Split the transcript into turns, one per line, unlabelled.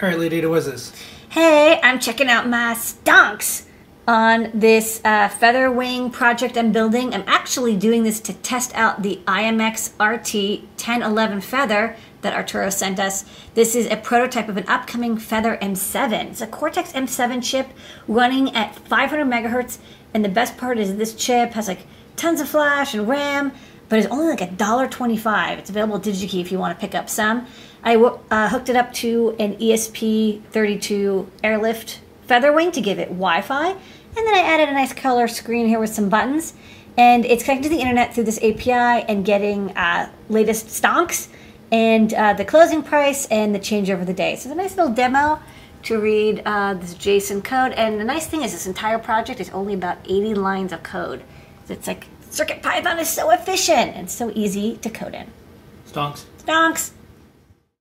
All right, Lady, what is this?
Hey, I'm checking out my stonks on this uh, feather wing project I'm building. I'm actually doing this to test out the IMX RT 1011 feather that Arturo sent us. This is a prototype of an upcoming Feather M7. It's a Cortex M7 chip running at 500 megahertz, and the best part is this chip has like tons of flash and RAM, but it's only like a dollar twenty-five. It's available DigiKey if you want to pick up some. I uh, hooked it up to an ESP32 Airlift Featherwing to give it Wi-Fi, and then I added a nice color screen here with some buttons. And it's connected to the internet through this API and getting uh, latest stonks and uh, the closing price and the change over the day. So it's a nice little demo to read uh, this JSON code. And the nice thing is this entire project is only about 80 lines of code. It's like CircuitPython is so efficient and so easy to code in.
Stonks.
Stonks.